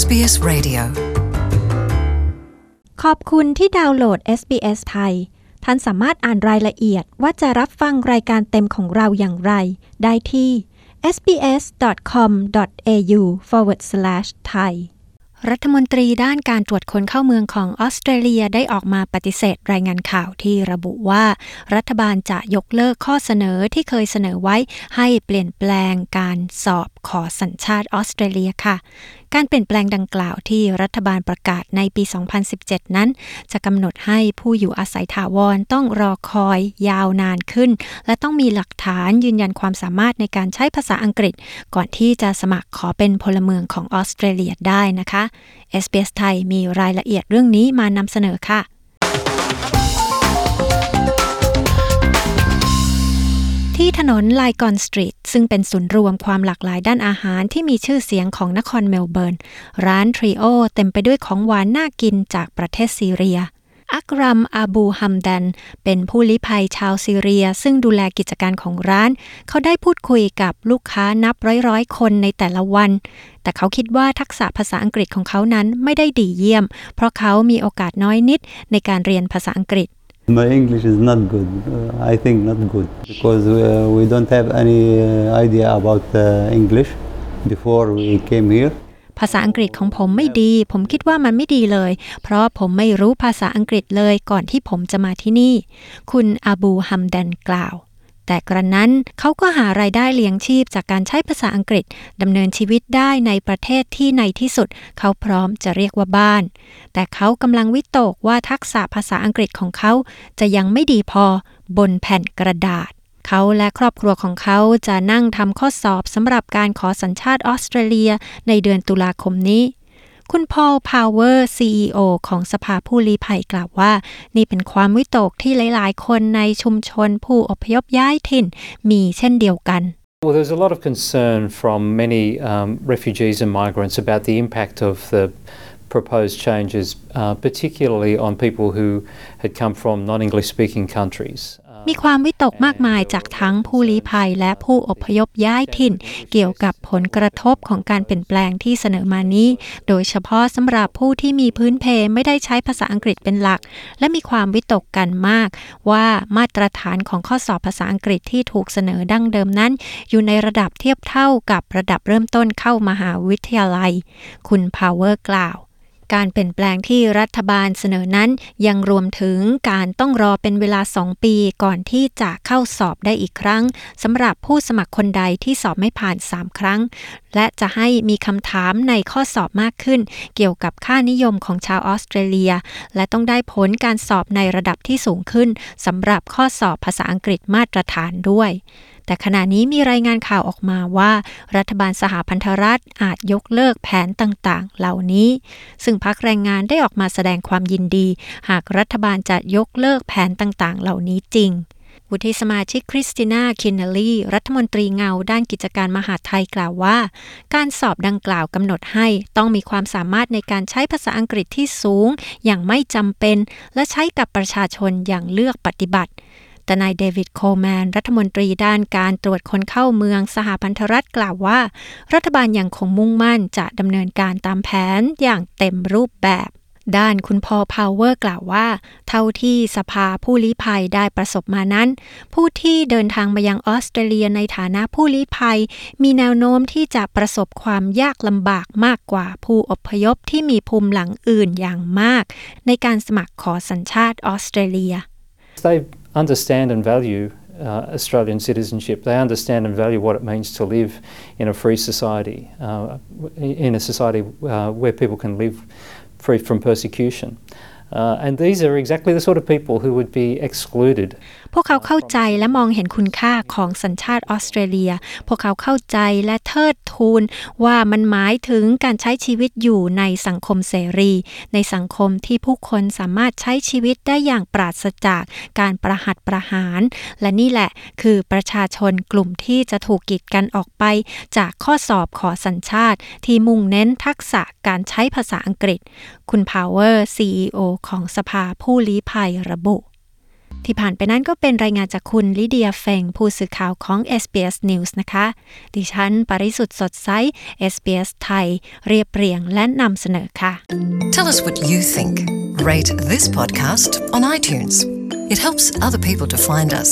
SBS Radio ขอบคุณที่ดาวน์โหลด SBS ไทย ท่านสามารถอ่านรายละเอียดว่าจะรับฟังรายการเต็มของเราอย่างไร ได้ที่ sbs.com.au forward slash thai รัฐมนตรีด้านการตรวจคนเข้าเมืองของออสเตรเลียได้ออกมาปฏิเสธรายงานข่าวที่ระบุว่า รัฐบาลจะยกเลิกข้อเสนอที่เคยเสนอไว้ให้เปลี่ยนแปลงการสอบขอสัญชาติออสเตรเลียค่ะ การเปลี่ยนแปลงดังกล่าวที่รัฐบาลประกาศในปี 2017 นั้น จะกำหนดให้ผู้อยู่อาศัยถาวรต้องรอคอยยาวนานขึ้น และต้องมีหลักฐานยืนยันความสามารถในการใช้ภาษาอังกฤษ ก่อนที่จะสมัครขอเป็นพลเมืองของออสเตรเลียได้นะคะ SBS ไทยมีรายละเอียดเรื่องนี้มานำเสนอค่ะ ที่ถนน Lygon Street ซึ่งเป็นศูนย์รวมความหลากหลายด้านอาหารที่มีชื่อเสียงของนครเมลเบิร์น ร้านทริโอเต็มไปด้วยของหวานน่ากินจากประเทศซีเรีย อักรัมอาบูฮัมดัน เป็นผู้ลี้ภัยชาวซีเรีย ซึ่งดูแลกิจการของร้าน เขาได้พูดคุยกับลูกค้านับร้อยๆ คนในแต่ละวัน แต่เขาคิดว่าทักษะภาษาอังกฤษของเขานั้นไม่ได้ดีเยี่ยม เพราะเขามีโอกาสน้อยนิดในการเรียนภาษาอังกฤษ My English is not good. Uh, I think not good because uh, we don't have any uh, idea about uh, English before we came here. ภาษาอังกฤษของผมไม่ดี ผมคิดว่ามันไม่ดีเลย เพราะผมไม่รู้ภาษาอังกฤษเลยก่อนที่ผมจะมาที่นี่ คุณอาบูฮัมดันกล่าว แต่กระนั้นเขาก็หารายได้เลี้ยงชีพจากการใช้ภาษาอังกฤษดำเนินชีวิตได้ในประเทศที่ในที่สุด เขาพร้อมจะเรียกว่าบ้าน แต่เขากำลังวิตกว่าทักษะภาษาอังกฤษของเขาจะยังไม่ดีพอบนแผ่นกระดาษเขาและครอบครัวของเขาจะนั่งทำข้อสอบสำหรับการขอสัญชาติออสเตรเลียในเดือนตุลาคมนี้ คุณพอลพาวเวอร์ CEO ของสภาผู้ลี้ภัยกล่าวว่า นี่เป็นความวิตกที่หลาย ๆ คนในชุมชนผู้อพยพย้ายถิ่น มีเช่นเดียวกัน Well, there's a lot of concern from many um, refugees and migrants about the impact of the proposed changes, uh, particularly on people who had come from non English speaking countries. มีความวิตกมากมายจากทั้งผู้ลี้ภัยและผู้อพยพย้ายถิ่น เกี่ยวกับผลกระทบของการเปลี่ยนแปลงที่เสนอมานี้ โดยเฉพาะสำหรับผู้ที่มีพื้นเพไม่ได้ใช้ภาษาอังกฤษเป็นหลัก และมีความวิตกกันมาก ว่ามาตรฐานของข้อสอบภาษาอังกฤษที่ถูกเสนอดั้งเดิมนั้น อยู่ในระดับเทียบเท่ากับระดับเริ่มต้นเข้ามหาวิทยาลัย คุณพาวเวอร์กล่าว การเปลี่ยนแปลงที่รัฐบาลเสนอนั้น ยังรวมถึงการต้องรอเป็นเวลา 2 ปีก่อนที่จะเข้าสอบได้อีกครั้งสำหรับผู้สมัครคนใดที่สอบไม่ผ่าน 3 ครั้ง และจะให้มีคำถามในข้อสอบมากขึ้น เกี่ยวกับค่านิยมของชาวออสเตรเลีย และต้องได้ผลการสอบในระดับที่สูงขึ้นสำหรับข้อสอบภาษาอังกฤษมาตรฐานด้วย แต่ขณะนี้มีรายงานข่าวออกมาว่า รัฐบาลสหพันธรัฐอาจยกเลิกแผนต่างๆ เหล่านี้ ซึ่งพักแรงงานได้ออกมาแสดงความยินดี หากรัฐบาลจะยกเลิกแผนต่างๆ เหล่านี้จริงวุฒิสมาชิกคริสติน่า คินเนลลี่รัฐมนตรีเงาด้านกิจการมหาไทยกล่าวว่า การสอบดังกล่าวกำหนดให้ต้องมีความสามารถในการใช้ภาษาอังกฤษที่สูง อย่างไม่จำเป็น และใช้กับประชาชนอย่างเลือกปฏิบัติ แต่นายเดวิดโคลแมน รัฐมนตรีด้านการตรวจคนเข้าเมืองสหพันธรัฐกล่าวว่า รัฐบาลยังคงมุ่งมั่นจะดำเนินการตามแผนอย่างเต็มรูปแบบด้านคุณพอพาวเวอร์กล่าวว่า เท่าที่สภาผู้ลี้ภัยได้ประสบมานั้น ผู้ที่เดินทางมายังออสเตรเลียในฐานะผู้ลี้ภัย มีแนวโน้มที่จะประสบความยากลำบากมากกว่าผู้อพยพที่มีภูมิหลังอื่นอย่างมาก ในการสมัครขอสัญชาติออสเตรเลีย They understand and value uh, Australian citizenship. They understand and value what it means to live in a free society, uh, in a society uh, where people can live free from persecution. Uh, and these are exactly the sort of people who would be excluded พวกเขาเข้าใจและมองเห็นคุณค่าของสัญชาติออสเตรเลีย พวกเขาเข้าใจและเทิดทูนว่ามันหมายถึงการใช้ชีวิตอยู่ในสังคมเสรี ในสังคมที่ผู้คนสามารถใช้ชีวิตได้อย่างปราศจากการประหัตประหาร และนี่แหละคือประชาชนกลุ่มที่จะถูกกีดกันออกไป จากข้อสอบขอสัญชาติ ที่มุ่งเน้นทักษะการใช้ภาษาอังกฤษ คุณพาวเวอร์ CEO ของสภาผู้ลี้ภัยระบุ ที่ผ่านไปนั้นก็เป็นรายงานจากคุณลิเดียเฟงผู้สื่อข่าวของ SBS News นะคะ ดิฉัน ปริสุทธ์สดใส SBS ไทย เรียบเรียงและนำเสนอค่ะ Tell us what you think. Rate this podcast on iTunes. It helps other people to find us.